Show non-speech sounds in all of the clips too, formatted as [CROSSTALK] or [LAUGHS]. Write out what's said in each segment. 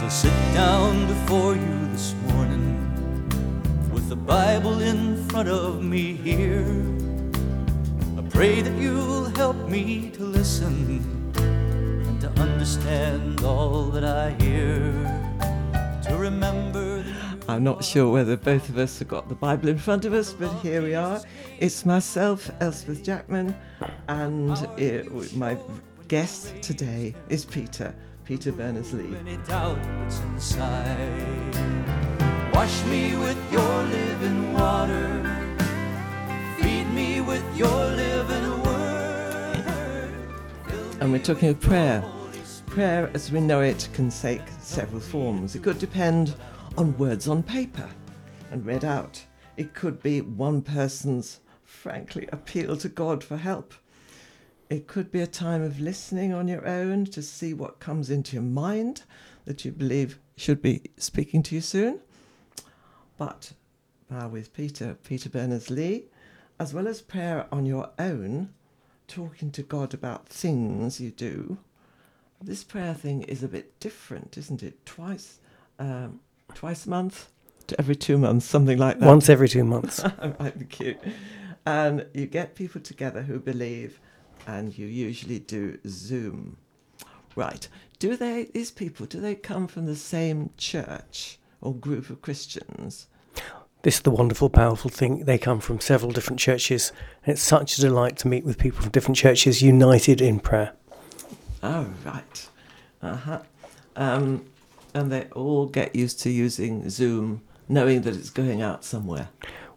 As I sit down before you this morning with the Bible in front of me here, I pray that you'll help me to listen and to understand all that I hear. To remember. I'm not sure whether both of us have got the Bible in front of us, but here we are. It's myself, Elspeth Jackman, and it, my guest today is Peter, Peter Berners-Lee. Any doubt that's inside. Wash me with your living water. Feed me with your living word. And we're talking of prayer. Prayer, as we know it, can take several forms. It could depend on words on paper and read out. It could be one person's, frankly, appeal to God for help. It could be a time of listening on your own to see what comes into your mind that you believe should be speaking to you soon. But uh, with Peter, Peter Berners Lee, as well as prayer on your own, talking to God about things you do, this prayer thing is a bit different, isn't it? Twice, um, twice a month, every two months, something like that. Once every two months. might be cute. And you get people together who believe, and you usually do Zoom. Right. Do they, these people, do they come from the same church or group of Christians? This is the wonderful, powerful thing. They come from several different churches, and it's such a delight to meet with people from different churches united in prayer. Oh, right. Uh huh. Um, and they all get used to using Zoom, knowing that it's going out somewhere.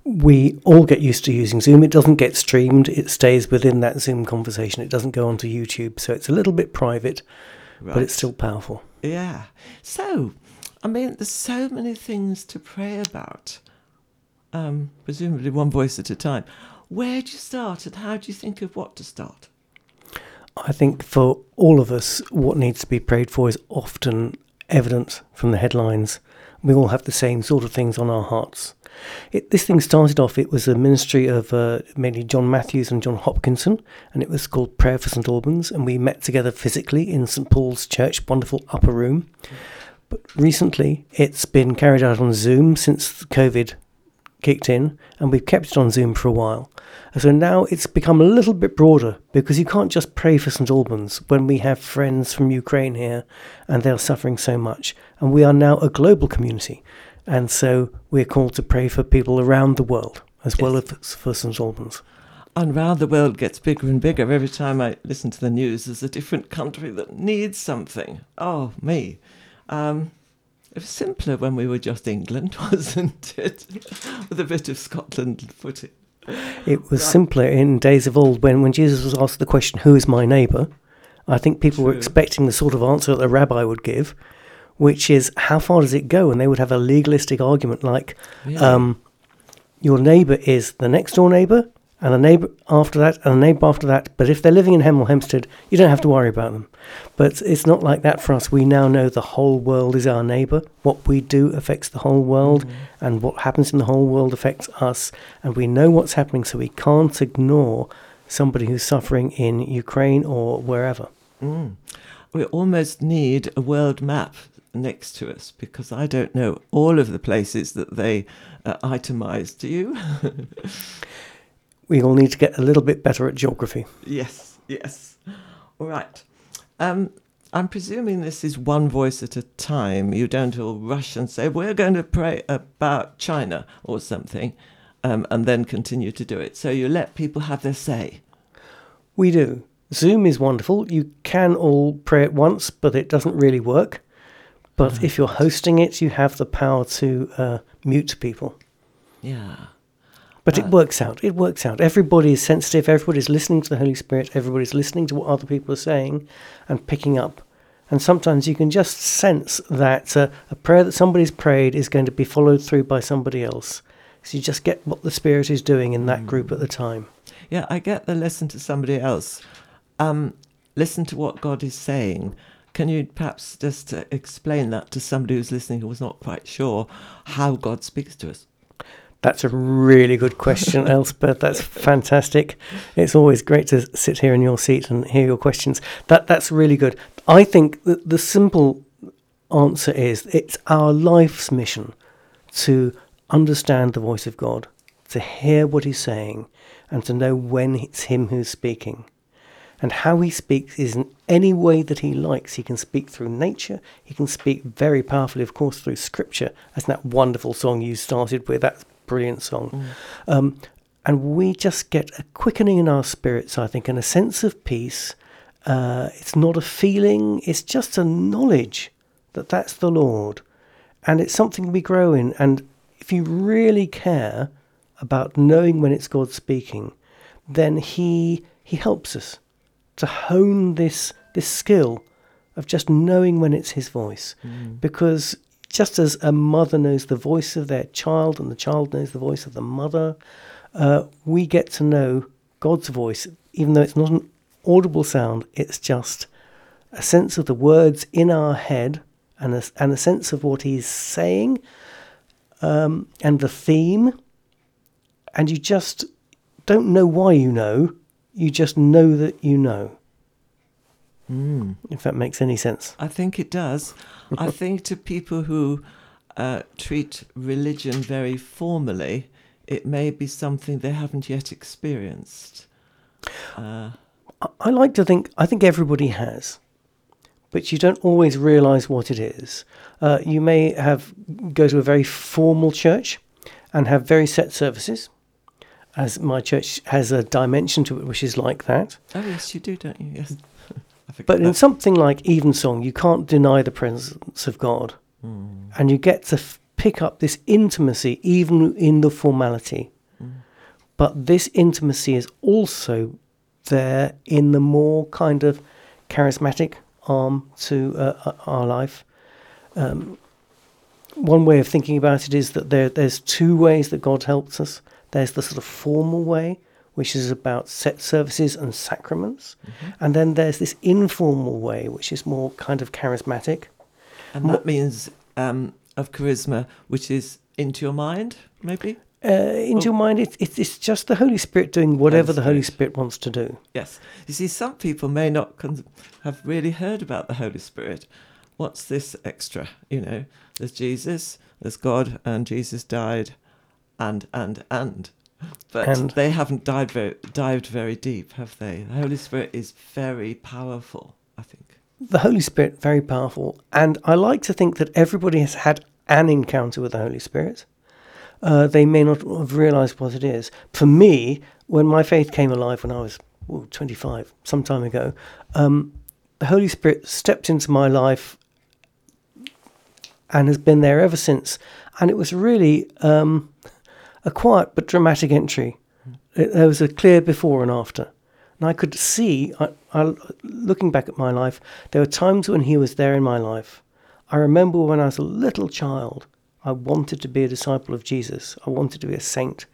We all get used to using Zoom. It doesn't get streamed, it stays within that Zoom conversation. It doesn't go onto YouTube, so it's a little bit private, Right. but it's still powerful. Yeah. So, I mean, there's so many things to pray about. Um, presumably one voice at a time. Where do you start, and how do you think of what to start? I think for all of us, what needs to be prayed for is often evident from the headlines. We all have the same sort of things on our hearts. It, this thing started off, it was a ministry of uh, mainly John Matthews and John Hopkinson, and it was called Prayer for St Albans. And we met together physically in St Paul's Church, wonderful upper room. But recently, it's been carried out on Zoom since COVID kicked in, and we've kept it on Zoom for a while. So now it's become a little bit broader because you can't just pray for St Albans when we have friends from Ukraine here and they're suffering so much. And we are now a global community. And so we're called to pray for people around the world as well as for St Albans. And round the world gets bigger and bigger. Every time I listen to the news, there's a different country that needs something. Oh, me. Um, it was simpler when we were just England, [LAUGHS] wasn't it? With a bit of Scotland footing. It was Right. simpler in days of old when, when Jesus was asked the question, Who is my neighbour? I think people were expecting the sort of answer that the rabbi would give, which is, How far does it go? And they would have a legalistic argument like, Yeah. um, Your neighbour is the next door neighbour, and a neighbour after that, and a neighbour after that. But if they're living in Hemel Hempstead, you don't have to worry about them. But it's not like that for us. We now know the whole world is our neighbour. What we do affects the whole world, and what happens in the whole world affects us. And we know what's happening, so we can't ignore somebody who's suffering in Ukraine or wherever. Mm. We almost need a world map next to us because I don't know all of the places that they uh, itemize. Do you? [LAUGHS] We all need to get a little bit better at geography. yes, yes. All right. Um, I'm presuming this is one voice at a time. You don't all rush and say, we're going to pray about China or something, um, and then continue to do it. So you let people have their say. We do. Zoom is wonderful. You can all pray at once, but it doesn't really work. But if you're hosting it, you have the power to uh, mute people. Yeah. But it Uh, works out. It works out. Everybody is sensitive. Everybody's listening to the Holy Spirit. Everybody's listening to what other people are saying and picking up. And sometimes you can just sense that uh, a prayer that somebody's prayed is going to be followed through by somebody else. So you just get what the Spirit is doing in that group at the time. Yeah, I get the listen to somebody else. Um, listen to what God is saying. Can you perhaps just uh, explain that to somebody who's listening who was not quite sure how God speaks to us? That's a really good question, [LAUGHS] Elspeth. That's fantastic. It's always great to sit here in your seat and hear your questions. That that's really good. I think that the simple answer is it's our life's mission to understand the voice of God, to hear what He's saying, and to know when it's Him who's speaking. And how He speaks is in any way that He likes. He can speak through nature, He can speak very powerfully, of course, through Scripture, as that wonderful song you started with. That's a brilliant song. Mm. Um, and we just get a quickening in our spirits, I think, and a sense of peace. Uh, it's not a feeling, it's just a knowledge that that's the Lord. And it's something we grow in. And if you really care about knowing when it's God speaking, then He He helps us to hone this this skill of just knowing when it's His voice. Because just as a mother knows the voice of their child and the child knows the voice of the mother, uh, we get to know God's voice, even though it's not an audible sound, it's just a sense of the words in our head and a, and a sense of what He's saying um, and the theme. And you just don't know why you know, you just know that you know, Mm. if that makes any sense. I think it does. I [LAUGHS] think to people who uh, treat religion very formally, it may be something they haven't yet experienced. Uh, I- like to think, I think everybody has, but you don't always realise what it is. Uh, you may have go to a very formal church and have very set services, as my church has a dimension to it which is like that. oh yes, you do, don't you? Yes. [LAUGHS] But in something like Evensong, you can't deny the presence of God, Mm. and you get to f- pick up this intimacy even in the formality. Mm. But this intimacy is also there in the more kind of charismatic arm to uh, uh, our life. Um, one way of thinking about it is that there, there's two ways that God helps us. There's the sort of formal way, which is about set services and sacraments, Mhm. and then there's this informal way, which is more kind of charismatic. And that means um, of charisma, which is into your mind, maybe. Uh, into your mind, it, it, it's just the Holy Spirit doing whatever Holy the Holy Spirit. Spirit wants to do. Yes. You see, some people may not con- have really heard about the Holy Spirit. What's this extra? You know, there's Jesus, there's God, and Jesus died, and and and. But And- they haven't dived very, dived very deep, have they? The Holy Spirit is very powerful. I think. the Holy Spirit very powerful, and I like to think that everybody has had an encounter with the Holy Spirit. Uh, they may not have realised what it is. For me, when my faith came alive when I was ooh, 25, some time ago, um, the Holy Spirit stepped into my life and has been there ever since. And it was really um, a quiet but dramatic entry. It, there was a clear before and after. And I could see, I, I, looking back at my life, there were times when he was there in my life. I remember when I was a little child, I wanted to be a disciple of Jesus. I wanted to be a saint,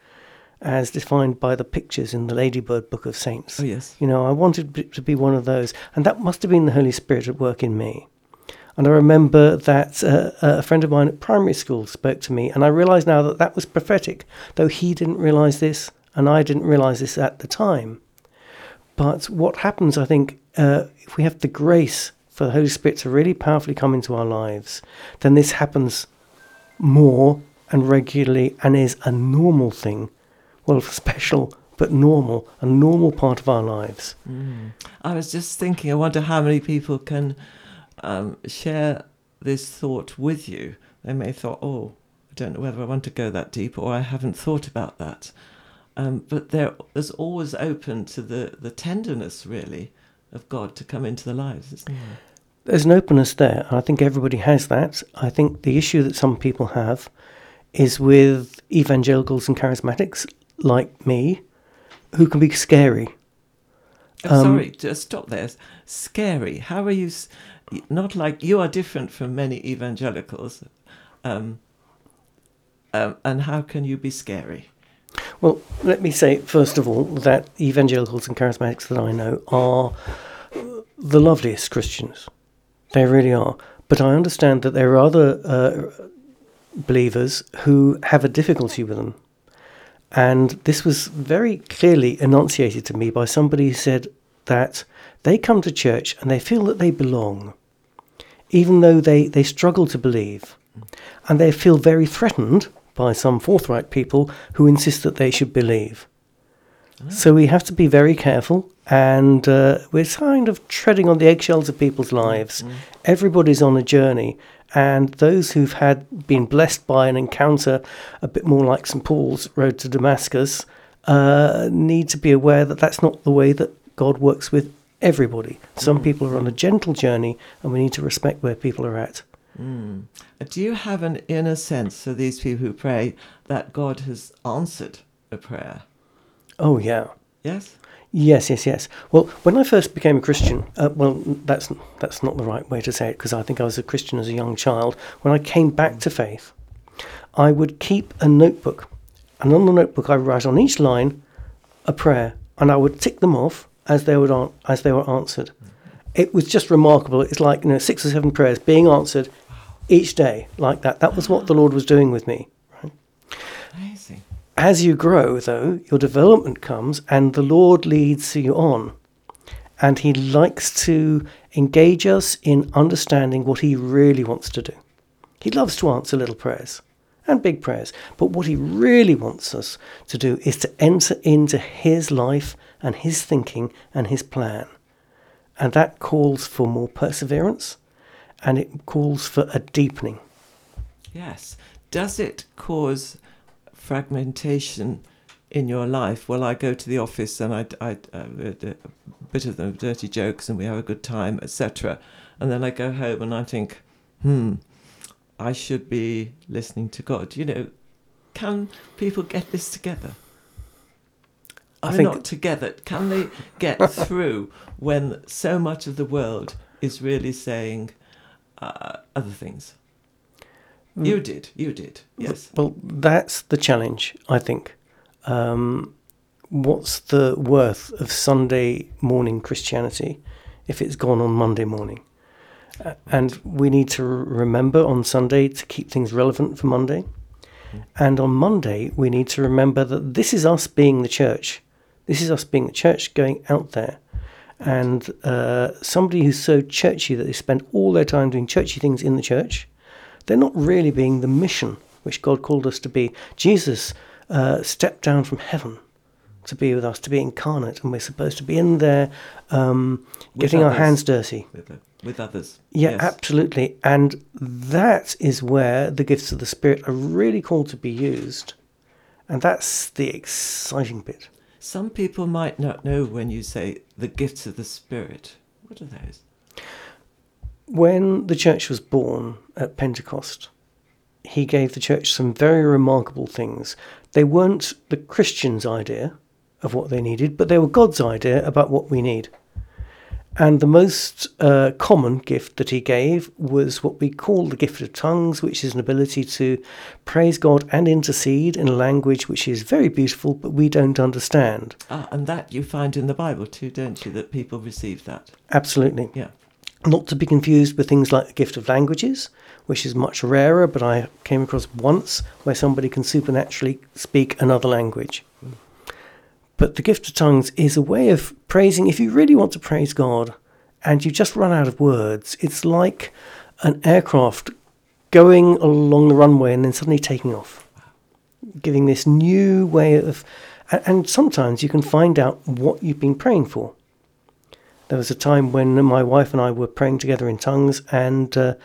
as defined by the pictures in the Ladybird Book of Saints. Oh yes. You know, I wanted to be one of those, and that must have been the Holy Spirit at work in me. And I remember that uh, a friend of mine at primary school spoke to me, and I realise now that that was prophetic, though he didn't realise this, and I didn't realise this at the time. But what happens, I think, uh, if we have the grace for the Holy Spirit to really powerfully come into our lives, then this happens more and regularly and is a normal thing. Well, [LAUGHS] special, but normal, a normal part of our lives. Mm. I was just thinking. I wonder how many people can um, share this thought with you. They may have thought, "Oh, I don't know whether I want to go that deep, or I haven't thought about that." Um, but there, there's always open to the the tenderness, really, of God to come into the lives, isn't there? There's an openness there. and I think everybody has that. I think the issue that some people have is with evangelicals and charismatics like me, who can be scary. I'm Um, sorry, just stop there. Scary. How are you? Not like you are different from many evangelicals, um, um, and how can you be scary? Well, let me say, first of all, that evangelicals and charismatics that I know are the loveliest Christians. They really are. But I understand that there are other uh, believers who have a difficulty with them. And this was very clearly enunciated to me by somebody who said that they come to church and they feel that they belong. Even though they, they struggle to believe. And they feel very threatened by some forthright people who insist that they should believe. So we have to be very careful, and uh, we're kind of treading on the eggshells of people's lives. Everybody's on a journey, and those who've had been blessed by an encounter a bit more like St Paul's road to Damascus uh, need to be aware that that's not the way that God works with everybody. Some people are on a gentle journey, and we need to respect where people are at. Mm. Do you have an inner sense for these people who pray that God has answered a prayer? Oh yeah. Yes. Yes, yes, yes. Well, when I first became a Christian, uh, well, that's that's not the right way to say it because I think I was a Christian as a young child. When I came back to faith, I would keep a notebook, and on the notebook I would write on each line a prayer, and I would tick them off as they would an- as they were answered. It was just remarkable. It's like you know six or seven prayers being answered each day like that. That was what the Lord was doing with me. Amazing. As you grow, though, your development comes and the Lord leads you on. And He likes to engage us in understanding what He really wants to do. He loves to answer little prayers and big prayers, but what He really wants us to do is to enter into His life and His thinking and His plan. And that calls for more perseverance and it calls for a deepening. Yes. Does it cause fragmentation in your life? Well, I go to the office and I, I, uh, a bit of the dirty jokes and we have a good time, etc. And then I go home and I think, hmm, I should be listening to God. You know, can people get this together? I We're think not together. Can they get [LAUGHS] through when so much of the world is really saying uh, other things? Mm. You did. You did. Yes. Well, that's the challenge, I think. Um, what's the worth of Sunday morning Christianity if it's gone on Monday morning? Uh, and we need to remember on Sunday to keep things relevant for Monday. Mm. And on Monday, we need to remember that this is us being the church. This is us being the church going out there. And uh, somebody who's so churchy that they spend all their time doing churchy things in the church, they're not really being the mission which God called us to be. Jesus uh, stepped down from heaven to be with us, to be incarnate, and we're supposed to be in there um, getting our hands dirty. With, with others. Yeah, Yes. absolutely. And that is where the gifts of the Spirit are really called to be used. And that's the exciting bit. Some people might not know when you say the gifts of the Spirit. What are those? When the church was born at Pentecost, he gave the church some very remarkable things. They weren't the Christians' idea of what they needed, but they were God's idea about what we need. And the most uh, common gift that he gave was what we call the gift of tongues, which is an ability to praise God and intercede in a language which is very beautiful, but we don't understand. Ah, and that you find in the Bible too, don't you? That people receive that. Absolutely. Yeah. Not to be confused with things like the gift of languages, which is much rarer, but I came across once where somebody can supernaturally speak another language. But the gift of tongues is a way of praising. If you really want to praise God and you just run out of words, it's like an aircraft going along the runway and then suddenly taking off, giving this new way of. And sometimes you can find out what you've been praying for. There was a time when my wife and I were praying together in tongues, and uh,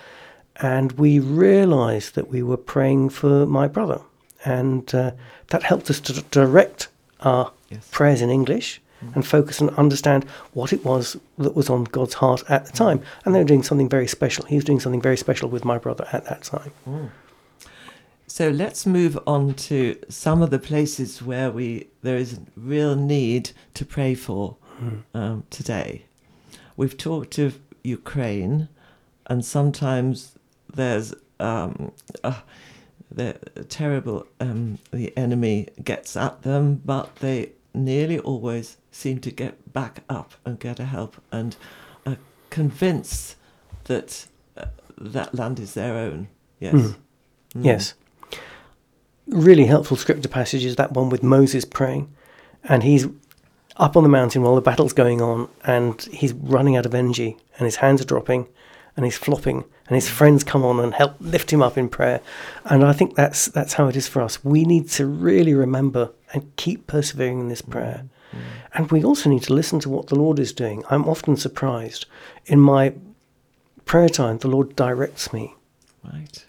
and we realised that we were praying for my brother, and uh, that helped us to direct our Yes. prayers in English and focus and understand what it was that was on God's heart at the time. And they were doing something very special. He was doing something very special with my brother at that time. So let's move on to some of the places where we there is real need to pray for um, today. We've talked of Ukraine, and sometimes there's um, uh, the terrible. Um, the enemy gets at them, but they nearly always seem to get back up and get a help and are convinced that uh, that land is their own. Yes. Mm. Mm. Yes. Really helpful scripture passage is that one with Moses praying, and he's up on the mountain while the battle's going on, and he's running out of energy, and his hands are dropping, and he's flopping, and his friends come on and help lift him up in prayer. And I think that's that's how it is for us. We need to really remember and keep persevering in this mm-hmm. prayer. Mm-hmm. And we also need to listen to what the Lord is doing. I'm often surprised in my prayer time, the Lord directs me. Right.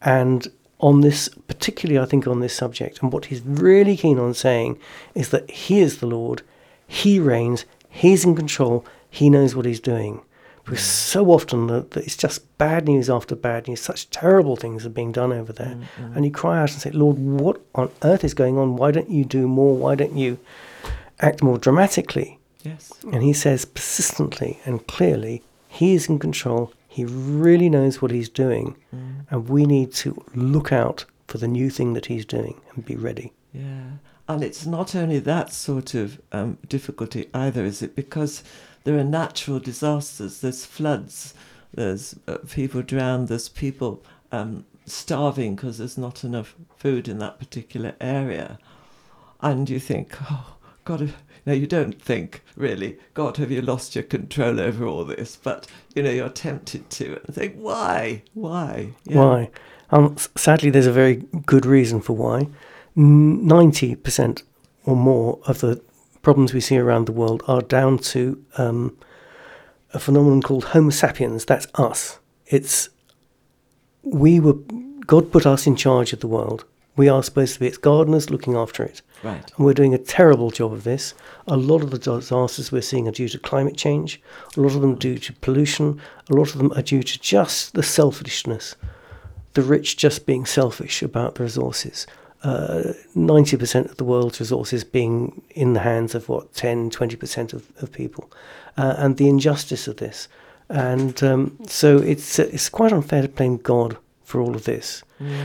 And on this, particularly, I think, on this subject, and what he's really keen on saying is that he is the Lord, he reigns, he's in control, he knows what he's doing. Because so often that, that it's just bad news after bad news, such terrible things are being done over there. Mm, mm. And you cry out and say, Lord, what on earth is going on? Why don't you do more? Why don't you act more dramatically? Yes. And he says persistently and clearly, he is in control. He really knows what he's doing. Mm. And we need to look out for the new thing that he's doing and be ready. Yeah. And it's not only that sort of um, difficulty either, is it? Because there are natural disasters, there's floods, there's uh, people drowned, there's people um, starving because there's not enough food in that particular area. And you think, oh, God, no, you don't think, really, God, have you lost your control over all this? But, you know, you're tempted to and think, why? Why? Yeah. Why? Um, sadly, there's a very good reason for why. 90% or more of the problems we see around the world are down to um, a phenomenon called Homo sapiens. That's us. It's we were God put us in charge of the world. We are supposed to be its gardeners looking after it. Right. And we're doing a terrible job of this. A lot of the disasters we're seeing are due to climate change, a lot of them due to pollution, a lot of them are due to just the selfishness, the rich just being selfish about the resources. Uh, 90% of the world's resources being in the hands of what, 10, 20% of, of people. Uh, and the injustice of this. And um, so it's, it's quite unfair to blame God for all of this.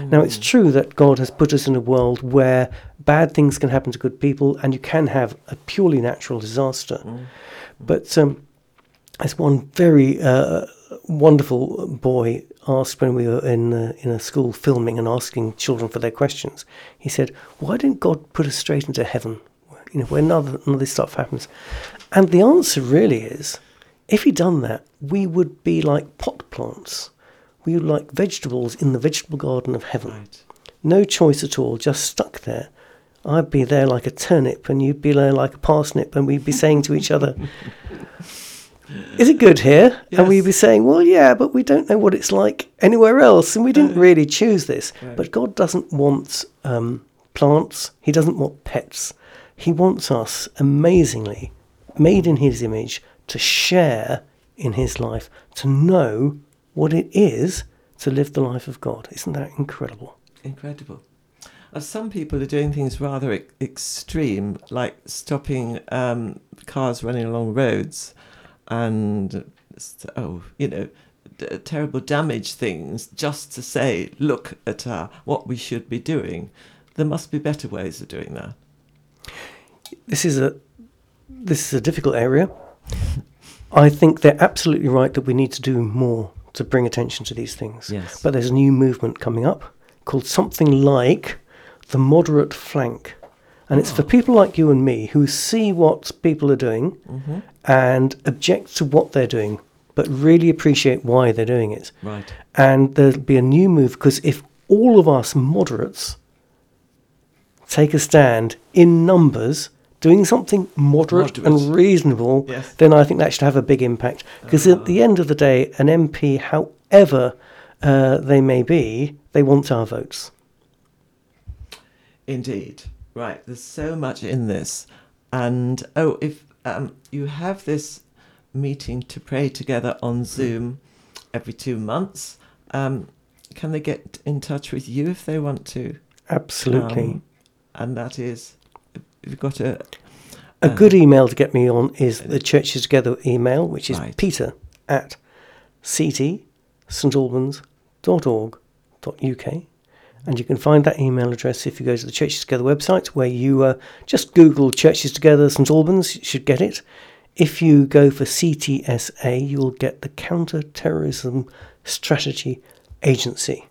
Now, it's true that God has put us in a world where bad things can happen to good people and you can have a purely natural disaster. But um, as one very uh, wonderful boy asked when we were in, uh, in a school filming and asking children for their questions, he said, Why didn't God put us straight into heaven? You know, where none of, none of this stuff happens. And the answer really is if he'd done that, we would be like pot plants. We would like vegetables in the vegetable garden of heaven. Right. No choice at all, just stuck there. I'd be there like a turnip, and you'd be there like a parsnip, and we'd be saying to each other, [LAUGHS] Is it good here? And we'd be saying, Well, yeah, but we don't know what it's like anywhere else, and we didn't really choose this. But God doesn't want um, plants, He doesn't want pets. He wants us, amazingly, made in His image, to share in His life, to know what it is to live the life of God. Isn't that incredible? Incredible. Uh, some people are doing things rather e- extreme, like stopping um, cars running along roads and, oh, you know, d- terrible damage things just to say, look at uh, what we should be doing. There must be better ways of doing that. this is a this is a difficult area. I think they're absolutely right that we need to do more to bring attention to these things. Yes. But there's a new movement coming up called something like the moderate flank. And it's for people like you and me who see what people are doing and object to what they're doing, but really appreciate why they're doing it. Right. And there'll be a new move because if all of us moderates take a stand in numbers, doing something moderate, Moderate. and reasonable, Yes. then I think that should have a big impact. Because at the end of the day, an MP, however uh, they may be, they want our votes. Indeed. Right. There's so much in this. And oh, if um, you have this meeting to pray together on Zoom every two months, um, can they get in touch with you if they want to? Absolutely. Um, and that is, you've got a. a good email to get me on is the Churches Together email, which is Right. peter at ct.stalbans.org.uk. And you can find that email address if you go to the Churches Together website, where you uh, just Google Churches Together St Albans, you should get it. If you go for CTSA, you'll get the Counter Terrorism Strategy Agency,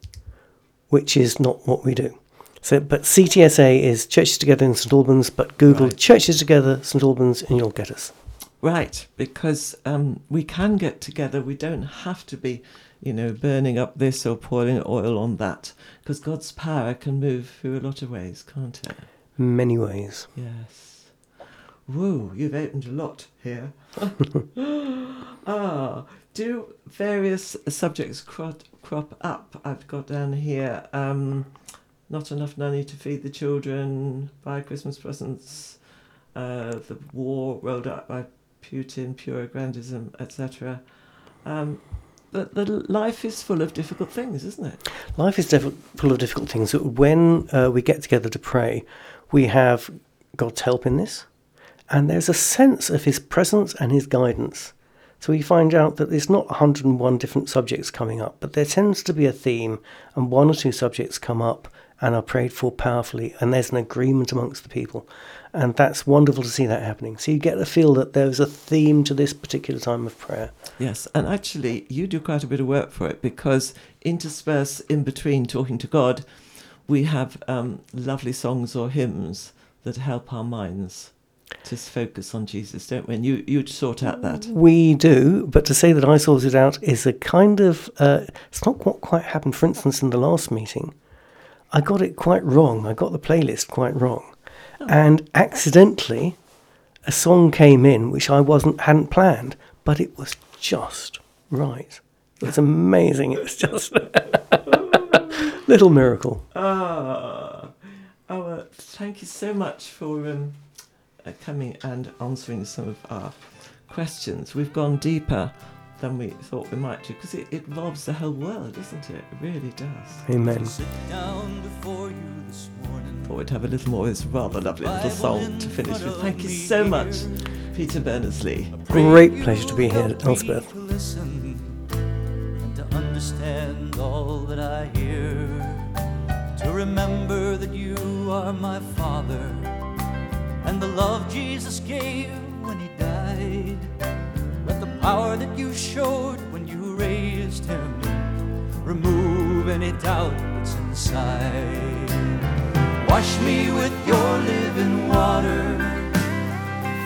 which is not what we do. So, but CTSA is Churches Together in St Albans, but Google Right. Churches Together St Albans and you'll get us. Right, because um, we can get together. We don't have to be, you know, burning up this or pouring oil on that, because God's power can move through a lot of ways, can't it? Many ways. Yes. Whoa, you've opened a lot here. [LAUGHS] ah, do various subjects crop, crop up? I've got down here um, not enough money to feed the children, buy Christmas presents, uh, the war rolled out by Putin, pure grandism, etc. Um, the, the life is full of difficult things, isn't it? Life is diff- full of difficult things. When uh, we get together to pray, we have God's help in this, and there's a sense of His presence and His guidance. So we find out that there's not 101 different subjects coming up, but there tends to be a theme, and one or two subjects come up and are prayed for powerfully, and there's an agreement amongst the people. And that's wonderful to see that happening. So you get the feel that there's a theme to this particular time of prayer. Yes, and actually, you do quite a bit of work for it because interspersed in between talking to God, we have um, lovely songs or hymns that help our minds to focus on Jesus, don't we? And you, you sort out that. We do, but to say that I sorted it out is a kind of, uh, it's not what quite happened. For instance, in the last meeting, I got it quite wrong. I got the playlist quite wrong. And accidentally, a song came in which I wasn't hadn't planned, but it was just right. It was amazing. It was just [LAUGHS] little miracle. Ah, oh, uh, thank you so much for um, uh, coming and answering some of our questions. We've gone deeper than we thought we might do because it, it involves the whole world, doesn't it? It really does. Amen. Sit down before you this morning. Thought we'd have a little more of this rather lovely little song to finish with. Thank you so much, Peter Berners-Lee. Great pleasure to be here, Elspeth. To listen and to understand all that I hear. To remember that you are my Father and the love Jesus gave when He died. Power that you showed when you raised Him remove any doubt that's inside. Wash me with your living water.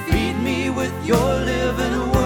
Feed me with your living word.